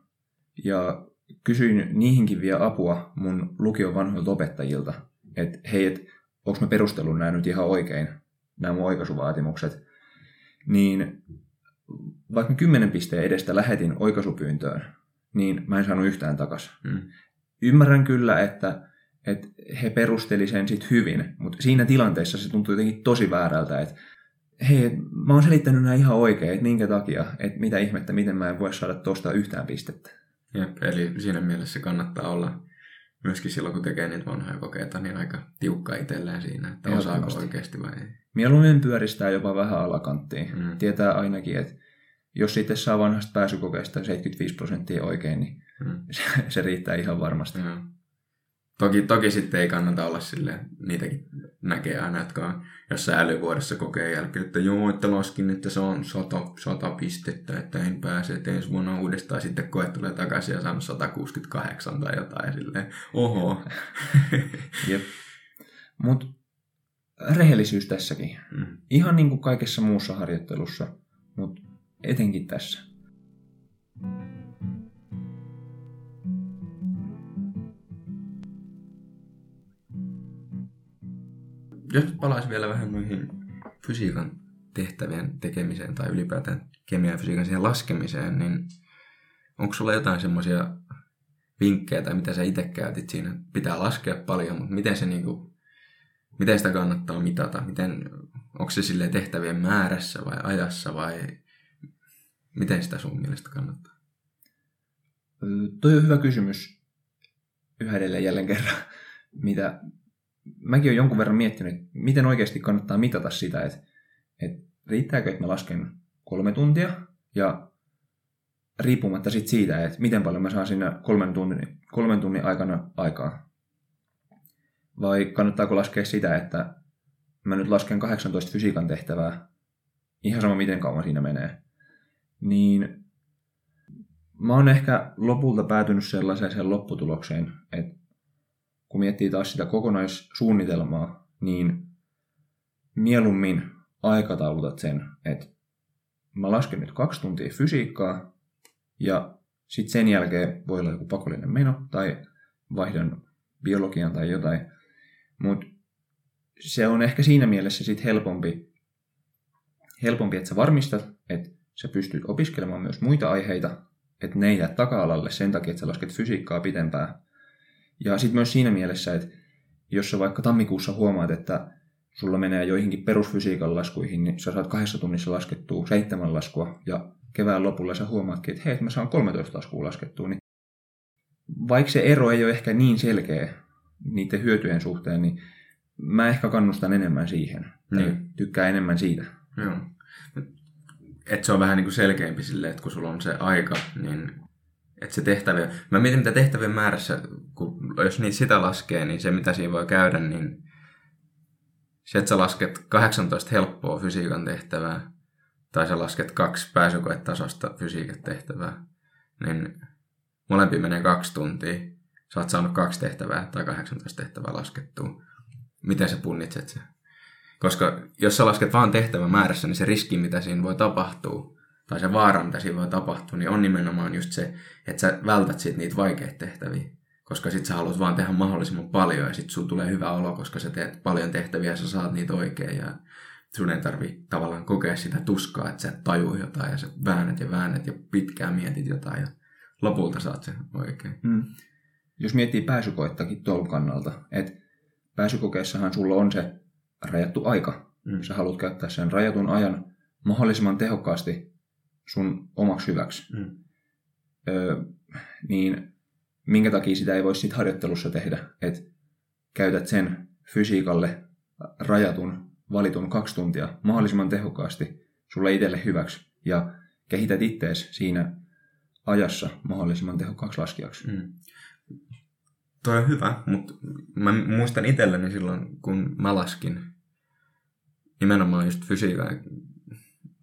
ja kysyin niihinkin vielä apua mun lukion vanhoilta opettajilta. Että hei, et, onko mä perustellut nämä nyt ihan oikein, nämä mun oikaisuvaatimukset. Niin vaikka kymmenen pisteen edestä lähetin oikaisupyyntöön, niin mä en saanut yhtään takas. Hmm. Ymmärrän kyllä, että että he perusteli sen sitten hyvin, mutta siinä tilanteessa se tuntui jotenkin tosi väärältä, että hei, mä oon selittänyt nämä ihan oikein, että minkä takia, että mitä ihmettä, miten mä en voi saada tuosta yhtään pistettä. Jep, eli siinä mielessä kannattaa olla myöskin silloin, kun tekee niitä vanhoja kokeita, niin aika tiukka itselleen siinä, että osaako oikeasti vai ei. Mieluummin pyöristää jopa vähän alakanttiin. Mm. Tietää ainakin, että jos sitten saa vanhasta pääsykokeesta 75 prosenttia oikein, niin mm. se, se riittää ihan varmasti. Mm. Toki, toki sitten ei kannata olla sille niitäkin näkee aina, jotka on jossain älyvuodessa kokeen jälkeen, että joo, että laskin, että se on 100, 100 pistettä, että en pääse, että ensi vuonna uudestaan sitten koe tulee takaisin ja saanut 168 tai jotain silleen, oho. Jep. Mutta rehellisyys tässäkin. Mm. Ihan niin kuin kaikessa muussa harjoittelussa, mutta etenkin tässä. Jos palaisin vielä vähän noihin fysiikan tehtävien tekemiseen tai ylipäätään kemian ja fysiikan siihen laskemiseen, niin onko sulla jotain semmoisia vinkkejä tai mitä sä itse käytit siinä? Pitää laskea paljon, mutta miten, se niinku, miten sitä kannattaa mitata? Miten, onko se sille tehtävien määrässä vai ajassa vai miten sitä sun mielestä kannattaa? Toi on hyvä kysymys yhä edelleen jälleen kerran, mitä mäkin olen jonkun verran miettinyt, miten oikeasti kannattaa mitata sitä, että, että riittääkö, että mä lasken kolme tuntia ja riippumatta sit siitä, että miten paljon mä saan siinä kolmen tunnin, kolmen tunnin aikana aikaa. Vai kannattaako laskea sitä, että mä nyt lasken 18 fysiikan tehtävää, ihan sama miten kauan siinä menee. Niin mä oon ehkä lopulta päätynyt sellaiseen lopputulokseen, että kun miettii taas sitä kokonaissuunnitelmaa, niin mieluummin aikataulutat sen, että mä lasken nyt kaksi tuntia fysiikkaa ja sitten sen jälkeen voi olla joku pakollinen meno tai vaihdan biologian tai jotain. Mutta se on ehkä siinä mielessä sitten helpompi, helpompi, että sä varmistat, että sä pystyt opiskelemaan myös muita aiheita, että ne ei jää taka-alalle sen takia, että sä lasket fysiikkaa pitempään, ja sitten myös siinä mielessä, että jos sä vaikka tammikuussa huomaat, että sulla menee joihinkin perusfysiikan laskuihin, niin sä saat kahdessa tunnissa laskettua seitsemän laskua, ja kevään lopulla sä huomaatkin, että hei, mä saan 13 laskua laskettua, niin vaikka se ero ei ole ehkä niin selkeä niiden hyötyjen suhteen, niin mä ehkä kannustan enemmän siihen. Tai niin. tykkää enemmän siitä. Joo. Et se on vähän niin kuin selkeämpi silleen, että kun sulla on se aika, niin että se tehtäviä, mä mietin mitä tehtävien määrässä, kun jos niitä sitä laskee, niin se mitä siinä voi käydä, niin se, että sä lasket 18 helppoa fysiikan tehtävää, tai sä lasket kaksi pääsykoetasosta fysiikan tehtävää, niin molempi menee kaksi tuntia. Sä oot saanut kaksi tehtävää tai 18 tehtävää laskettua. Miten sä punnitset se? Koska jos sä lasket vaan tehtävän määrässä, niin se riski, mitä siinä voi tapahtua, tai se vaara, mitä siinä voi tapahtua, niin on nimenomaan just se, että sä vältät sit niitä vaikeita tehtäviä. Koska sit sä haluat vaan tehdä mahdollisimman paljon ja sit sun tulee hyvä olo, koska sä teet paljon tehtäviä ja sä saat niitä oikein ja sun ei tarvi tavallaan kokea sitä tuskaa, että sä et tajua jotain ja sä väännät ja väännät ja pitkään mietit jotain ja lopulta saat sen oikein. Mm. Jos miettii pääsykoettakin tuolla kannalta, että pääsykokeessahan sulla on se rajattu aika. Mm. Sä haluat käyttää sen rajatun ajan mahdollisimman tehokkaasti sun omaksi hyväksi. Mm. Öö, niin minkä takia sitä ei voisi sit harjoittelussa tehdä, että käytät sen fysiikalle rajatun, valitun kaksi tuntia mahdollisimman tehokkaasti sulle itselle hyväksi ja kehität ittees siinä ajassa mahdollisimman tehokkaaksi laskijaksi. Mm. Toi on hyvä, mutta mä muistan itselleni silloin, kun mä laskin nimenomaan just fysiikan,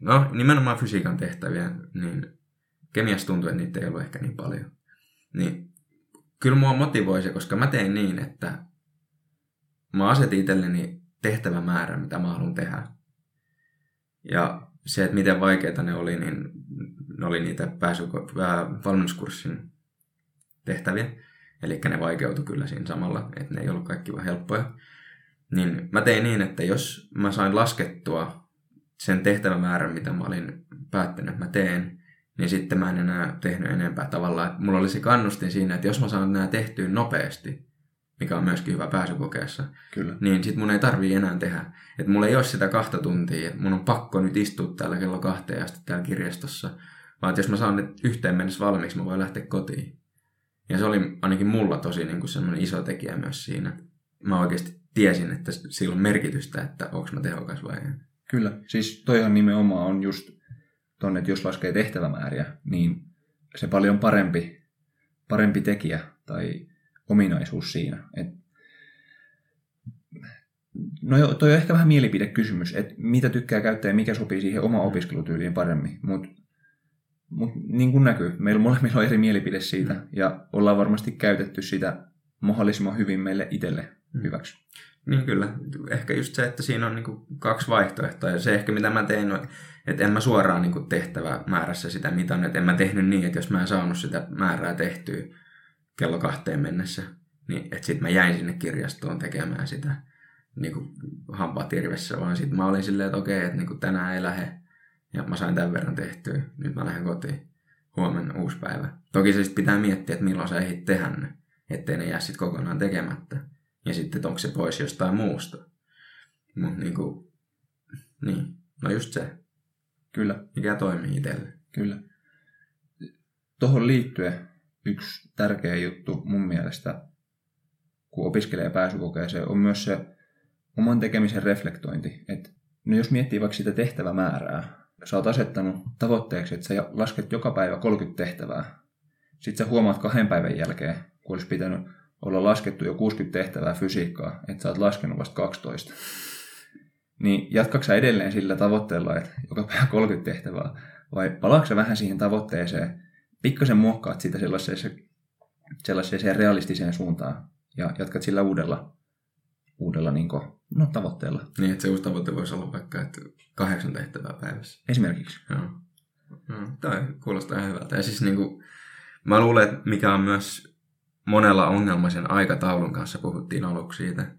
no nimenomaan fysiikan tehtäviä, niin kemiassa tuntui, että niitä ei ollut ehkä niin paljon. Niin kyllä mua motivoi se, koska mä tein niin, että mä asetin itselleni tehtävämäärän, mitä mä haluan tehdä. Ja se, että miten vaikeita ne oli, niin ne oli niitä pääsyko- ää, valmennuskurssin tehtäviä. Eli ne vaikeutui kyllä siinä samalla, että ne ei ollut kaikki vaan helppoja. Niin mä tein niin, että jos mä sain laskettua sen tehtävämäärän, mitä mä olin päättänyt, mä teen, niin sitten mä en enää tehnyt enempää tavallaan. Että mulla olisi kannustin siinä, että jos mä saan nämä tehtyä nopeasti, mikä on myöskin hyvä pääsykokeessa, Kyllä. niin sit mun ei tarvii enää tehdä. Että mulla ei ole sitä kahta tuntia, että mun on pakko nyt istua täällä kello kahteen asti täällä kirjastossa. Vaan että jos mä saan ne yhteen mennessä valmiiksi, mä voin lähteä kotiin. Ja se oli ainakin mulla tosi niin kuin semmoinen iso tekijä myös siinä. Mä oikeasti tiesin, että sillä on merkitystä, että onko mä tehokas vai en. Kyllä. Siis toihan nimenomaan on just tonne, että jos laskee tehtävämääriä, niin se paljon parempi, parempi tekijä tai ominaisuus siinä. Et no jo, toi on ehkä vähän mielipidekysymys, että mitä tykkää käyttää ja mikä sopii siihen omaan opiskelutyyliin paremmin. Mutta mut niin kuin näkyy, meillä molemmilla on eri mielipide siitä ja ollaan varmasti käytetty sitä mahdollisimman hyvin meille itselle hyväksi. Niin kyllä. Ehkä just se, että siinä on niinku kaksi vaihtoehtoa. Ja se ehkä mitä mä tein, on, että en mä suoraan niinku tehtävä määrässä sitä mitannut. Että en mä tehnyt niin, että jos mä en saanut sitä määrää tehtyä kello kahteen mennessä, niin että sit mä jäin sinne kirjastoon tekemään sitä niinku hampaat irvessä. Vaan sit mä olin silleen, että okei, että niinku tänään ei lähde. Ja mä sain tämän verran tehtyä. Nyt mä lähden kotiin. Huomenna uusi päivä. Toki se pitää miettiä, että milloin sä ehdit tehdä ne. Ettei ne jää sit kokonaan tekemättä. Ja sitten, että onko se pois jostain muusta. Mutta niinku, niin, no just se, Kyllä. mikä toimii itselle. Kyllä. Tuohon liittyen yksi tärkeä juttu mun mielestä, kun opiskelee pääsykokeeseen, on myös se oman tekemisen reflektointi. Et, no jos miettii vaikka sitä tehtävämäärää, sä oot asettanut tavoitteeksi, että sä lasket joka päivä 30 tehtävää. Sitten sä huomaat kahden päivän jälkeen, kun olisi pitänyt olla laskettu jo 60 tehtävää fysiikkaa, että sä oot laskenut vasta 12. Niin jatkaksa edelleen sillä tavoitteella, että joka päivä 30 tehtävää, vai palaatko vähän siihen tavoitteeseen, pikkasen muokkaat sitä sellaiseen, sellaiseen realistiseen suuntaan ja jatkat sillä uudella, uudella niin kuin, no, tavoitteella. Niin, että se uusi tavoite voisi olla vaikka, että kahdeksan tehtävää päivässä. Esimerkiksi. Joo. Joo, toi kuulostaa ihan hyvältä. Ja siis niinku, mä luulen, että mikä on myös monella ongelmaisen aikataulun kanssa, puhuttiin aluksi siitä,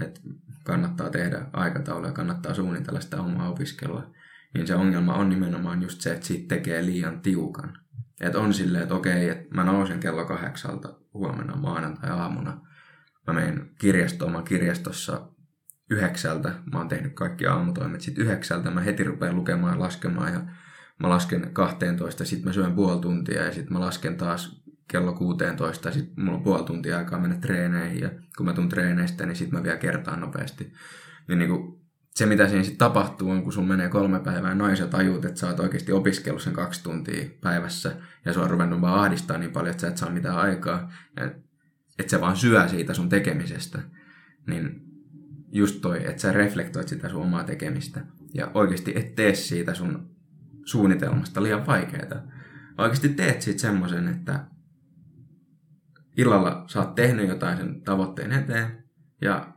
että kannattaa tehdä aikataulu ja kannattaa suunnitella sitä omaa opiskelua, niin se ongelma on nimenomaan just se, että siitä tekee liian tiukan. Että on silleen, että okei, että mä nousen kello kahdeksalta huomenna maanantai-aamuna. Mä menen kirjastoon, mä kirjastossa yhdeksältä. Mä oon tehnyt kaikki aamutoimet. Sitten yhdeksältä mä heti rupean lukemaan ja laskemaan ja mä lasken 12, sitten mä syön puoli tuntia ja sitten mä lasken taas kello 16 ja sitten mulla on puoli tuntia aikaa mennä treeneihin ja kun mä tuun treeneistä, niin sitten mä vielä kertaan nopeasti. Niin kuin se, mitä siinä sitten tapahtuu, on kun sun menee kolme päivää noin, sä tajuut, että sä oot oikeasti opiskellut sen kaksi tuntia päivässä ja sua on ruvennut vaan ahdistaa niin paljon, että sä et saa mitään aikaa. Ja että se vaan syö siitä sun tekemisestä. Niin just toi, että sä reflektoit sitä sun omaa tekemistä ja oikeasti et tee siitä sun suunnitelmasta liian vaikeaa. Oikeasti teet siitä semmoisen, että illalla sä oot tehnyt jotain sen tavoitteen eteen ja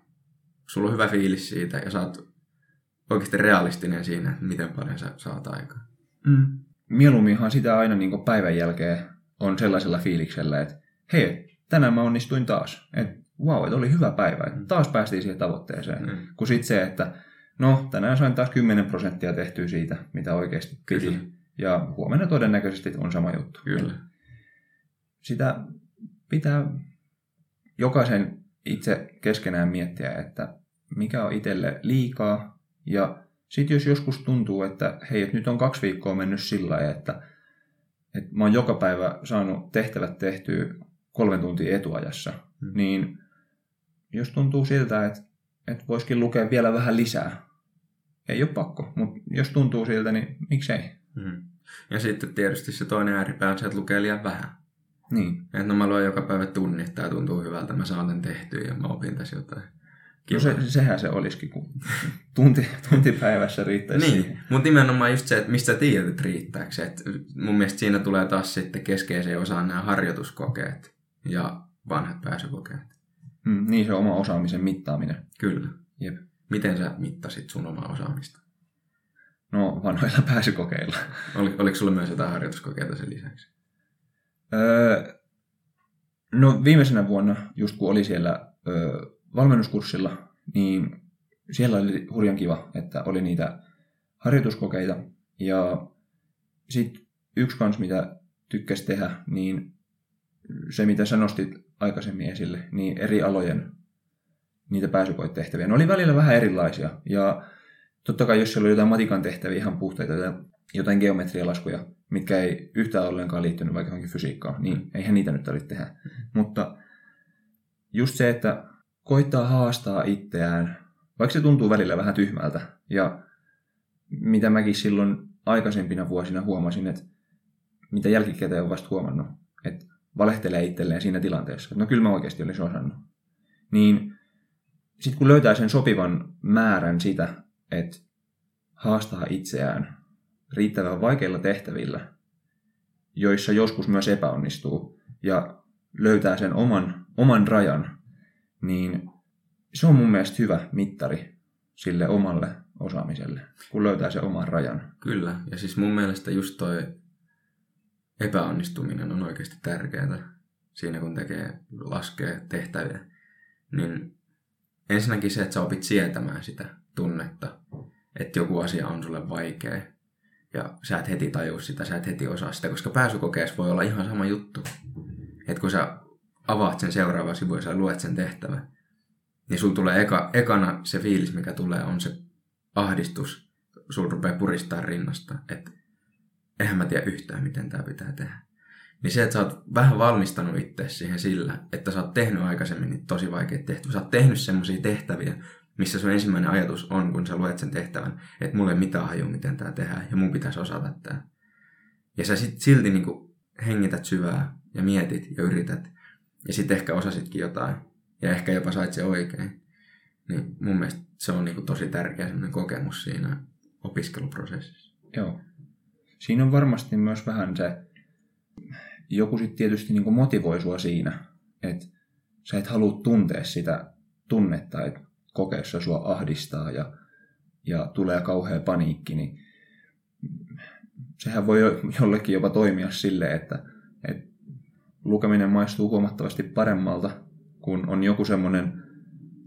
sulla on hyvä fiilis siitä ja sä oot oikeasti realistinen siinä, että miten paljon sä saat aikaa. Mm. Mieluumminhan sitä aina niin päivän jälkeen on sellaisella fiiliksellä, että hei, tänään mä onnistuin taas. Että wow, että oli hyvä päivä. Että taas päästiin siihen tavoitteeseen. Mm. Kun sitten se, että no, tänään sain taas 10 prosenttia tehtyä siitä, mitä oikeasti piti. Kyllä. Ja huomenna todennäköisesti on sama juttu. Kyllä. sitä pitää jokaisen itse keskenään miettiä, että mikä on itselle liikaa. Ja sitten jos joskus tuntuu, että hei, että nyt on kaksi viikkoa mennyt sillä lailla, että, että mä oon joka päivä saanut tehtävät tehtyä kolmen tuntia etuajassa, mm. niin jos tuntuu siltä, että, että voisikin lukea vielä vähän lisää, ei ole pakko, mutta jos tuntuu siltä, niin miksei. Mm. Ja sitten tietysti se toinen ääripää on se, että lukee liian vähän. Niin. Että no mä luen joka päivä tunnit, tämä tuntuu hyvältä, mä saan tämän tehtyä ja mä opin tässä jotain. No se, sehän se olisikin, kun tunti, tunti päivässä riittäisi Niin, mutta nimenomaan just se, että mistä sä tiedät, että riittääkö se. Että mun mielestä siinä tulee taas sitten keskeiseen osaan nämä harjoituskokeet ja vanhat pääsykokeet. Mm, niin se oma osaamisen mittaaminen. Kyllä. Jep. Miten sä mittasit sun omaa osaamista? No vanhoilla pääsykokeilla. Ol, oliko sulla myös jotain harjoituskokeita sen lisäksi? No viimeisenä vuonna, just kun oli siellä öö, valmennuskurssilla, niin siellä oli hurjan kiva, että oli niitä harjoituskokeita. Ja sitten yksi kans, mitä tykkäsi tehdä, niin se, mitä sä nostit aikaisemmin esille, niin eri alojen niitä pääsykoetehtäviä. Ne oli välillä vähän erilaisia. Ja totta kai, jos siellä oli jotain matikan tehtäviä ihan puhtaita, jotain geometrialaskuja, mitkä ei yhtään ollenkaan liittynyt vaikka johonkin fysiikkaan, niin eihän niitä nyt tarvitse tehdä. Mm-hmm. Mutta just se, että koittaa haastaa itseään, vaikka se tuntuu välillä vähän tyhmältä. Ja mitä mäkin silloin aikaisempina vuosina huomasin, että mitä jälkikäteen on vasta huomannut, että valehtelee itselleen siinä tilanteessa. No kyllä mä oikeasti olisin osannut. Niin sitten kun löytää sen sopivan määrän sitä, että haastaa itseään riittävän vaikeilla tehtävillä, joissa joskus myös epäonnistuu, ja löytää sen oman, oman rajan, niin se on mun mielestä hyvä mittari sille omalle osaamiselle, kun löytää sen oman rajan. Kyllä, ja siis mun mielestä just toi epäonnistuminen on oikeasti tärkeää siinä, kun tekee, laskee tehtäviä. Niin ensinnäkin se, että sä opit sietämään sitä tunnetta, että joku asia on sulle vaikea ja sä et heti tajua sitä, sä et heti osaa sitä, koska pääsykokeessa voi olla ihan sama juttu. Että kun sä avaat sen seuraava sivu ja sä luet sen tehtävän, niin sulla tulee eka, ekana se fiilis, mikä tulee, on se ahdistus. Sulla rupeaa puristaa rinnasta, että eihän mä tiedä yhtään, miten tämä pitää tehdä. Niin se, että sä oot vähän valmistanut itse siihen sillä, että sä oot tehnyt aikaisemmin niin tosi vaikeita tehtäviä. Sä oot tehnyt semmoisia tehtäviä, missä sun ensimmäinen ajatus on, kun sä luet sen tehtävän, että mulle ei mitään haju, miten tämä tehdään, ja mun pitäisi osata tämä. Ja sä sit silti niin hengität syvää ja mietit ja yrität, ja sitten ehkä osasitkin jotain, ja ehkä jopa sait se oikein. Niin mun mielestä se on niin tosi tärkeä kokemus siinä opiskeluprosessissa. Joo. Siinä on varmasti myös vähän se, joku sitten tietysti niin motivoi sua siinä, että sä et halua tuntea sitä tunnetta, että kokeessa sua ahdistaa ja, ja tulee kauhea paniikki, niin sehän voi jollekin jopa toimia sille, että, että lukeminen maistuu huomattavasti paremmalta, kun on joku semmoinen,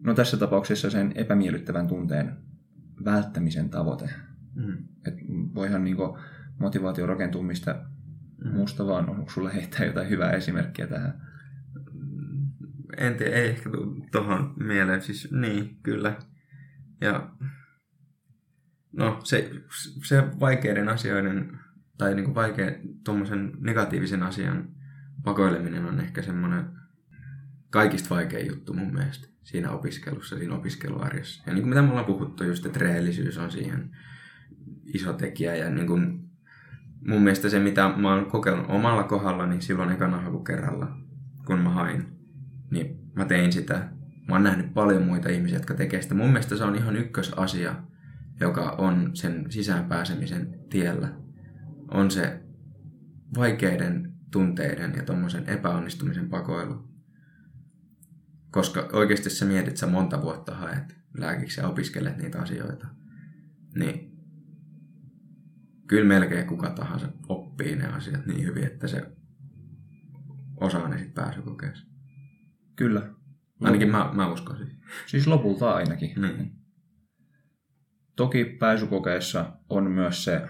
no tässä tapauksessa sen epämiellyttävän tunteen välttämisen tavoite. Mm. Että voihan niin motivaatio rakentua mistä mm. muusta vaan. Onko sulla heittää jotain hyvää esimerkkiä tähän? En tiedä, ei ehkä tuohon mieleen. Siis niin, kyllä. Ja no se, se vaikeiden asioiden tai niin vaikea tuommoisen negatiivisen asian pakoileminen on ehkä semmoinen kaikista vaikein juttu mun mielestä siinä opiskelussa, siinä opiskeluarjessa. Ja niin kuin mitä me ollaan puhuttu, just että rehellisyys on siihen iso tekijä ja niin kuin mun mielestä se, mitä mä oon kokeillut omalla kohdalla, niin silloin ekana hakukerralla, kun mä hain, niin mä tein sitä. Mä oon nähnyt paljon muita ihmisiä, jotka tekee sitä. Mun mielestä se on ihan ykkösasia, joka on sen sisään pääsemisen tiellä. On se vaikeiden tunteiden ja tuommoisen epäonnistumisen pakoilu. Koska oikeasti sä mietit, sä monta vuotta haet lääkiksi ja opiskelet niitä asioita. Niin kyllä melkein kuka tahansa oppii ne asiat niin hyvin, että se osaa ne sitten pääsykokeessa. Kyllä. Ainakin mä, mä uskon siihen. Siis lopulta ainakin. Niin. Toki pääsykokeessa on myös se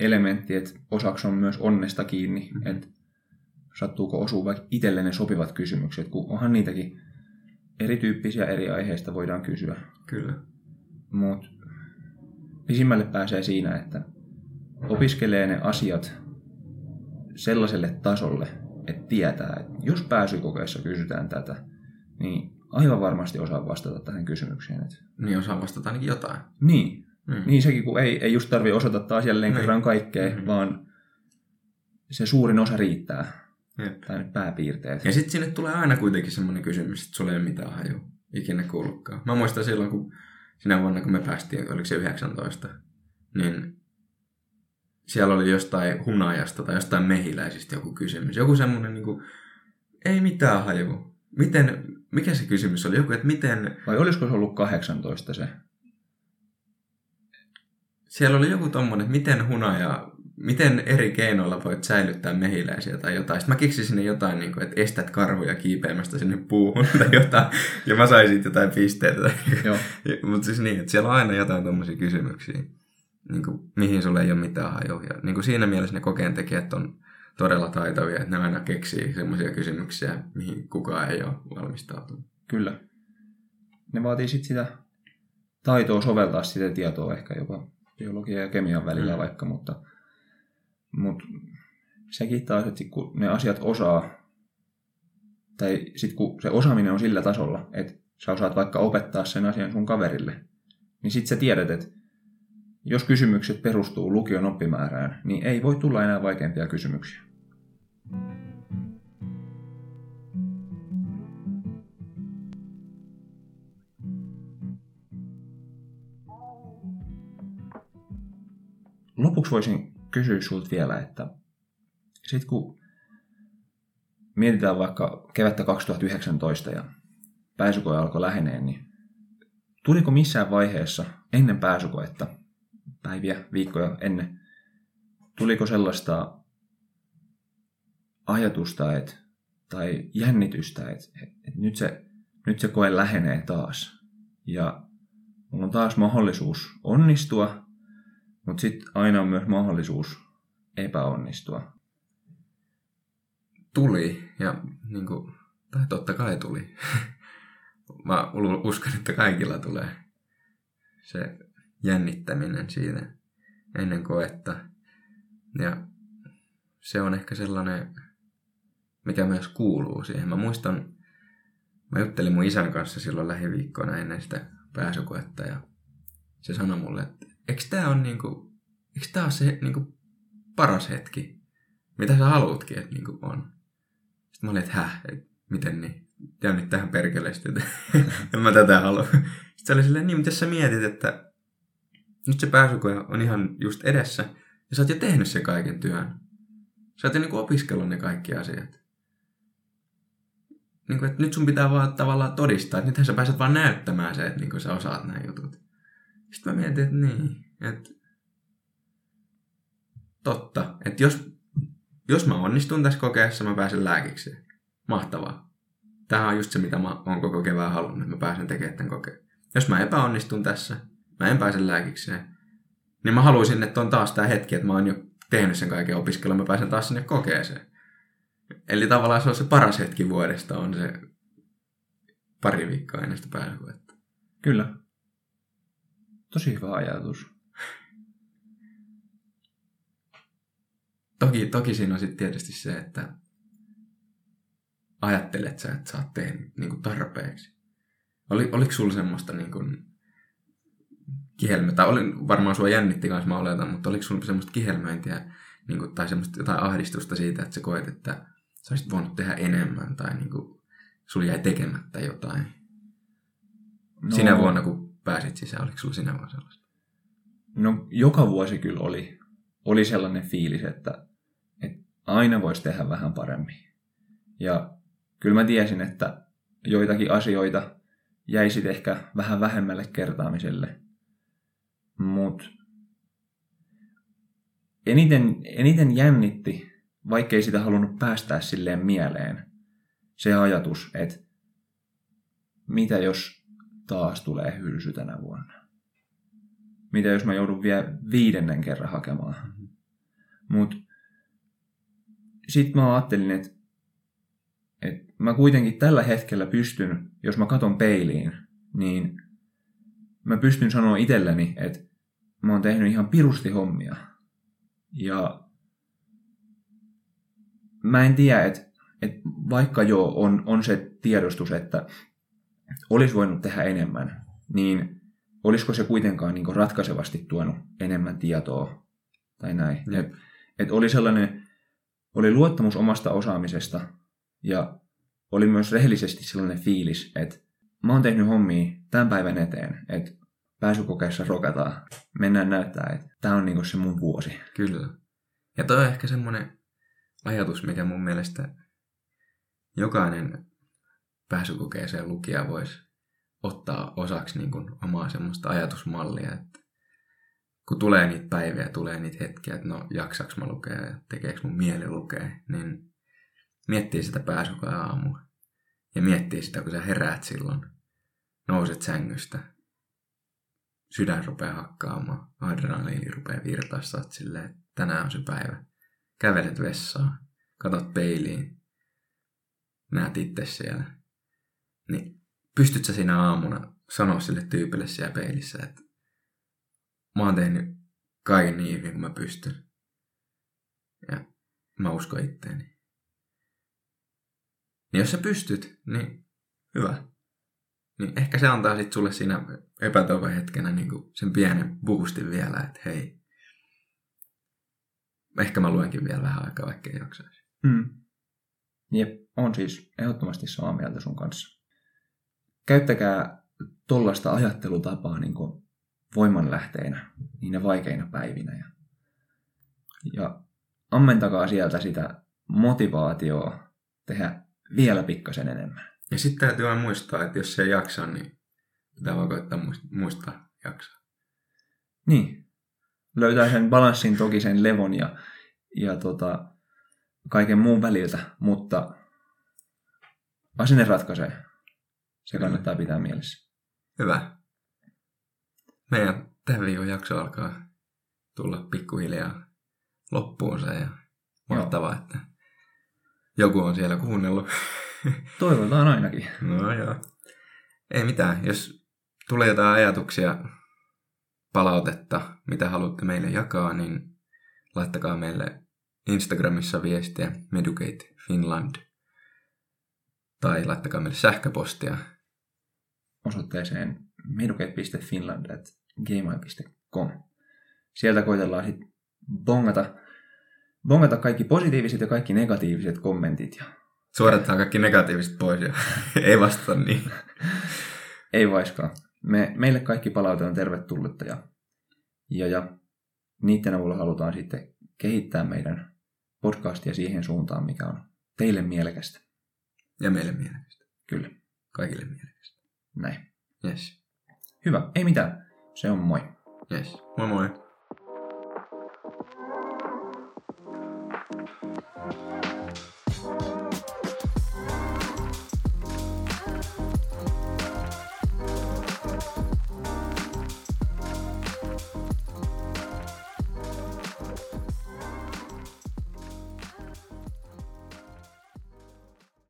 elementti, että osaksi on myös onnesta kiinni. Mm-hmm. Että sattuuko osuu vaikka itselle ne sopivat kysymykset, kun onhan niitäkin erityyppisiä eri aiheista voidaan kysyä. Kyllä. Mutta pisimmälle pääsee siinä, että opiskelee ne asiat sellaiselle tasolle, että tietää, että jos pääsykokeessa kysytään tätä, niin aivan varmasti osaa vastata tähän kysymykseen. Että... Niin osaa vastata ainakin jotain. Niin. Mm. Niin sekin, kun ei, ei just tarvi osata taas jälleen niin. kerran kaikkea, mm-hmm. vaan se suurin osa riittää. Jep. Tai ne pääpiirteet. Ja sitten sinne tulee aina kuitenkin semmoinen kysymys, että sulla ei ole mitään haju ikinä kuullutkaan. Mä muistan silloin, kun sinä vuonna, kun me päästiin, oliko se 19, niin siellä oli jostain hunajasta tai jostain mehiläisistä joku kysymys. Joku semmoinen, niin kuin, ei mitään haju. Miten, mikä se kysymys oli? Joku, että miten... Vai olisiko se ollut 18 se? Siellä oli joku tommonen, että miten hunaja, miten eri keinoilla voit säilyttää mehiläisiä tai jotain. Sitten mä keksin sinne jotain, niin kuin, että estät karhuja kiipeämästä sinne puuhun tai jotain. Ja mä sain siitä jotain pisteitä. Mutta siis niin, että siellä on aina jotain tommosia kysymyksiä niin kuin, mihin sulle ei ole mitään hajoja. Niin kuin siinä mielessä ne kokeentekijät on todella taitavia, että ne aina keksii semmoisia kysymyksiä, mihin kukaan ei ole valmistautunut. Kyllä. Ne vaatii sitten sitä taitoa soveltaa sitä tietoa ehkä jopa biologian ja kemian välillä mm. vaikka, mutta, mutta sekin taas, että kun ne asiat osaa, tai sitten kun se osaaminen on sillä tasolla, että sä osaat vaikka opettaa sen asian sun kaverille, niin sitten sä tiedät, että jos kysymykset perustuu lukion oppimäärään, niin ei voi tulla enää vaikeampia kysymyksiä. Lopuksi voisin kysyä sinulta vielä, että sit kun mietitään vaikka kevättä 2019 ja pääsykoe alkoi läheneen, niin tuliko missään vaiheessa ennen pääsykoetta päiviä, viikkoja ennen. Tuliko sellaista ajatusta että, tai jännitystä, että, että nyt, se, nyt se koe lähenee taas. Ja mulla on taas mahdollisuus onnistua, mutta sitten aina on myös mahdollisuus epäonnistua. Tuli, ja niin kuin, tai totta kai tuli. Mä uskon, että kaikilla tulee se jännittäminen siinä ennen koetta. Ja se on ehkä sellainen, mikä myös kuuluu siihen. Mä muistan, mä juttelin mun isän kanssa silloin lähiviikkoina ennen sitä pääsykoetta ja se sanoi mulle, että eikö tää on niinku, eikö tää ole se niinku paras hetki, mitä sä haluutkin, että niinku on. Sitten mä olin, että häh, et, miten niin, nyt tähän perkeleesti, että en mä tätä halua. Sitten se oli silleen, niin, jos sä mietit, että nyt se pääsykoja on ihan just edessä, ja sä oot jo tehnyt sen kaiken työn. Sä oot jo niinku opiskellut ne kaikki asiat. Niinku, että nyt sun pitää vaan tavallaan todistaa, että nythän sä pääset vaan näyttämään se, että niinku sä osaat nämä jutut. Sitten mä mietin, että niin, että totta, että jos, jos mä onnistun tässä kokeessa, mä pääsen lääkiksi. Mahtavaa. Tämä on just se, mitä mä oon koko kevään halunnut, että mä pääsen tekemään tämän kokeen. Jos mä epäonnistun tässä, mä en pääse lääkikseen. Niin mä haluaisin, että on taas tämä hetki, että mä oon jo tehnyt sen kaiken opiskelun, mä pääsen taas sinne kokeeseen. Eli tavallaan se on se paras hetki vuodesta, on se pari viikkoa ennen sitä pääsykoetta. Kyllä. Tosi hyvä ajatus. Toki, toki siinä on sitten tietysti se, että ajattelet sä, että sä oot tehnyt niin kuin tarpeeksi. Oli, oliko sulla semmoista niin kuin, kihelmä, tai oli, varmaan sua jännitti kanssa, mä oletan, mutta oliko sulla semmoista kihelmöintiä niin kuin, tai semmoista jotain ahdistusta siitä, että sä koet, että sä olisit voinut tehdä enemmän tai niin kuin, sulla jäi tekemättä jotain? No, sinä vuonna, kun pääsit sisään, oliko sulla sinä vuonna sellaista? No joka vuosi kyllä oli, oli sellainen fiilis, että, että aina voisi tehdä vähän paremmin. Ja kyllä mä tiesin, että joitakin asioita jäisit ehkä vähän vähemmälle kertaamiselle. Mutta eniten, eniten jännitti, vaikkei sitä halunnut päästää silleen mieleen, se ajatus, että mitä jos taas tulee hylsy tänä vuonna? Mitä jos mä joudun vielä viidennen kerran hakemaan? Mm-hmm. Mutta sitten mä ajattelin, että mä kuitenkin tällä hetkellä pystyn, jos mä katon peiliin, niin mä pystyn sanoa itselleni, että mä oon tehnyt ihan pirusti hommia. Ja mä en tiedä, että, että vaikka jo on, on se tiedostus, että olisi voinut tehdä enemmän, niin olisiko se kuitenkaan niin ratkaisevasti tuonut enemmän tietoa tai näin. Jep. Et, et oli sellainen, oli luottamus omasta osaamisesta ja oli myös rehellisesti sellainen fiilis, että mä oon tehnyt hommia tämän päivän eteen, että pääsykokeessa rokataan, mennään näyttää, että tämä on niinku se mun vuosi. Kyllä. Ja toi on ehkä semmoinen ajatus, mikä mun mielestä jokainen pääsykokeeseen lukija voisi ottaa osaksi niin kuin omaa semmoista ajatusmallia, että kun tulee niitä päiviä, tulee niitä hetkiä, että no jaksaks mä lukea ja tekeekö mun mieli lukea, niin miettii sitä pääsykokeen aamua. Ja miettii sitä, kun sä heräät silloin, nouset sängystä, sydän rupeaa hakkaamaan, adrenaliini rupeaa virtaa, sä oot silleen, että tänään on se päivä. Kävelet vessaan, katot peiliin, näet itse siellä. Niin pystyt sä siinä aamuna sanoa sille tyypille siellä peilissä, että mä oon tehnyt kaiken niin hyvin kuin mä pystyn. Ja mä uskon itteeni. Niin jos sä pystyt, niin hyvä. Niin ehkä se antaa sit sulle siinä epätoivon hetkenä niin sen pienen boostin vielä, että hei, ehkä mä luenkin vielä vähän aikaa, vaikka ei jaksaisi. Mm. Jep, on siis ehdottomasti samaa mieltä sun kanssa. Käyttäkää tollaista ajattelutapaa niin voimanlähteenä niinä vaikeina päivinä. Ja, ja ammentakaa sieltä sitä motivaatioa tehdä vielä pikkasen enemmän. Ja sitten täytyy aina muistaa, että jos se ei jaksa, niin pitää vaan koittaa muistaa jaksaa. Niin. Löytää sen balanssin toki sen levon ja, ja tota, kaiken muun väliltä, mutta asenne ratkaisee. Se kannattaa pitää mielessä. Hyvä. Meidän tämän viikon jakso alkaa tulla pikkuhiljaa loppuunsa ja mahtavaa, että joku on siellä kuunnellut. Toivotaan ainakin. No joo. Ei mitään. Jos tulee jotain ajatuksia, palautetta, mitä haluatte meille jakaa, niin laittakaa meille Instagramissa viestiä Medukate Finland. Tai laittakaa meille sähköpostia. Osoitteeseen medukate.finland.gmail.com Sieltä koitellaan sitten bongata, bongata kaikki positiiviset ja kaikki negatiiviset kommentit ja Suoratetaan kaikki negatiiviset pois ja ei vastata niin. ei vaiskaan. Me, meille kaikki palaute on tervetullutta ja, ja, ja niiden avulla halutaan sitten kehittää meidän podcastia siihen suuntaan, mikä on teille mielekästä. Ja meille mielekästä. Kyllä. Kaikille mielekästä. Näin. Yes. Hyvä. Ei mitään. Se on moi. Yes. Moi moi.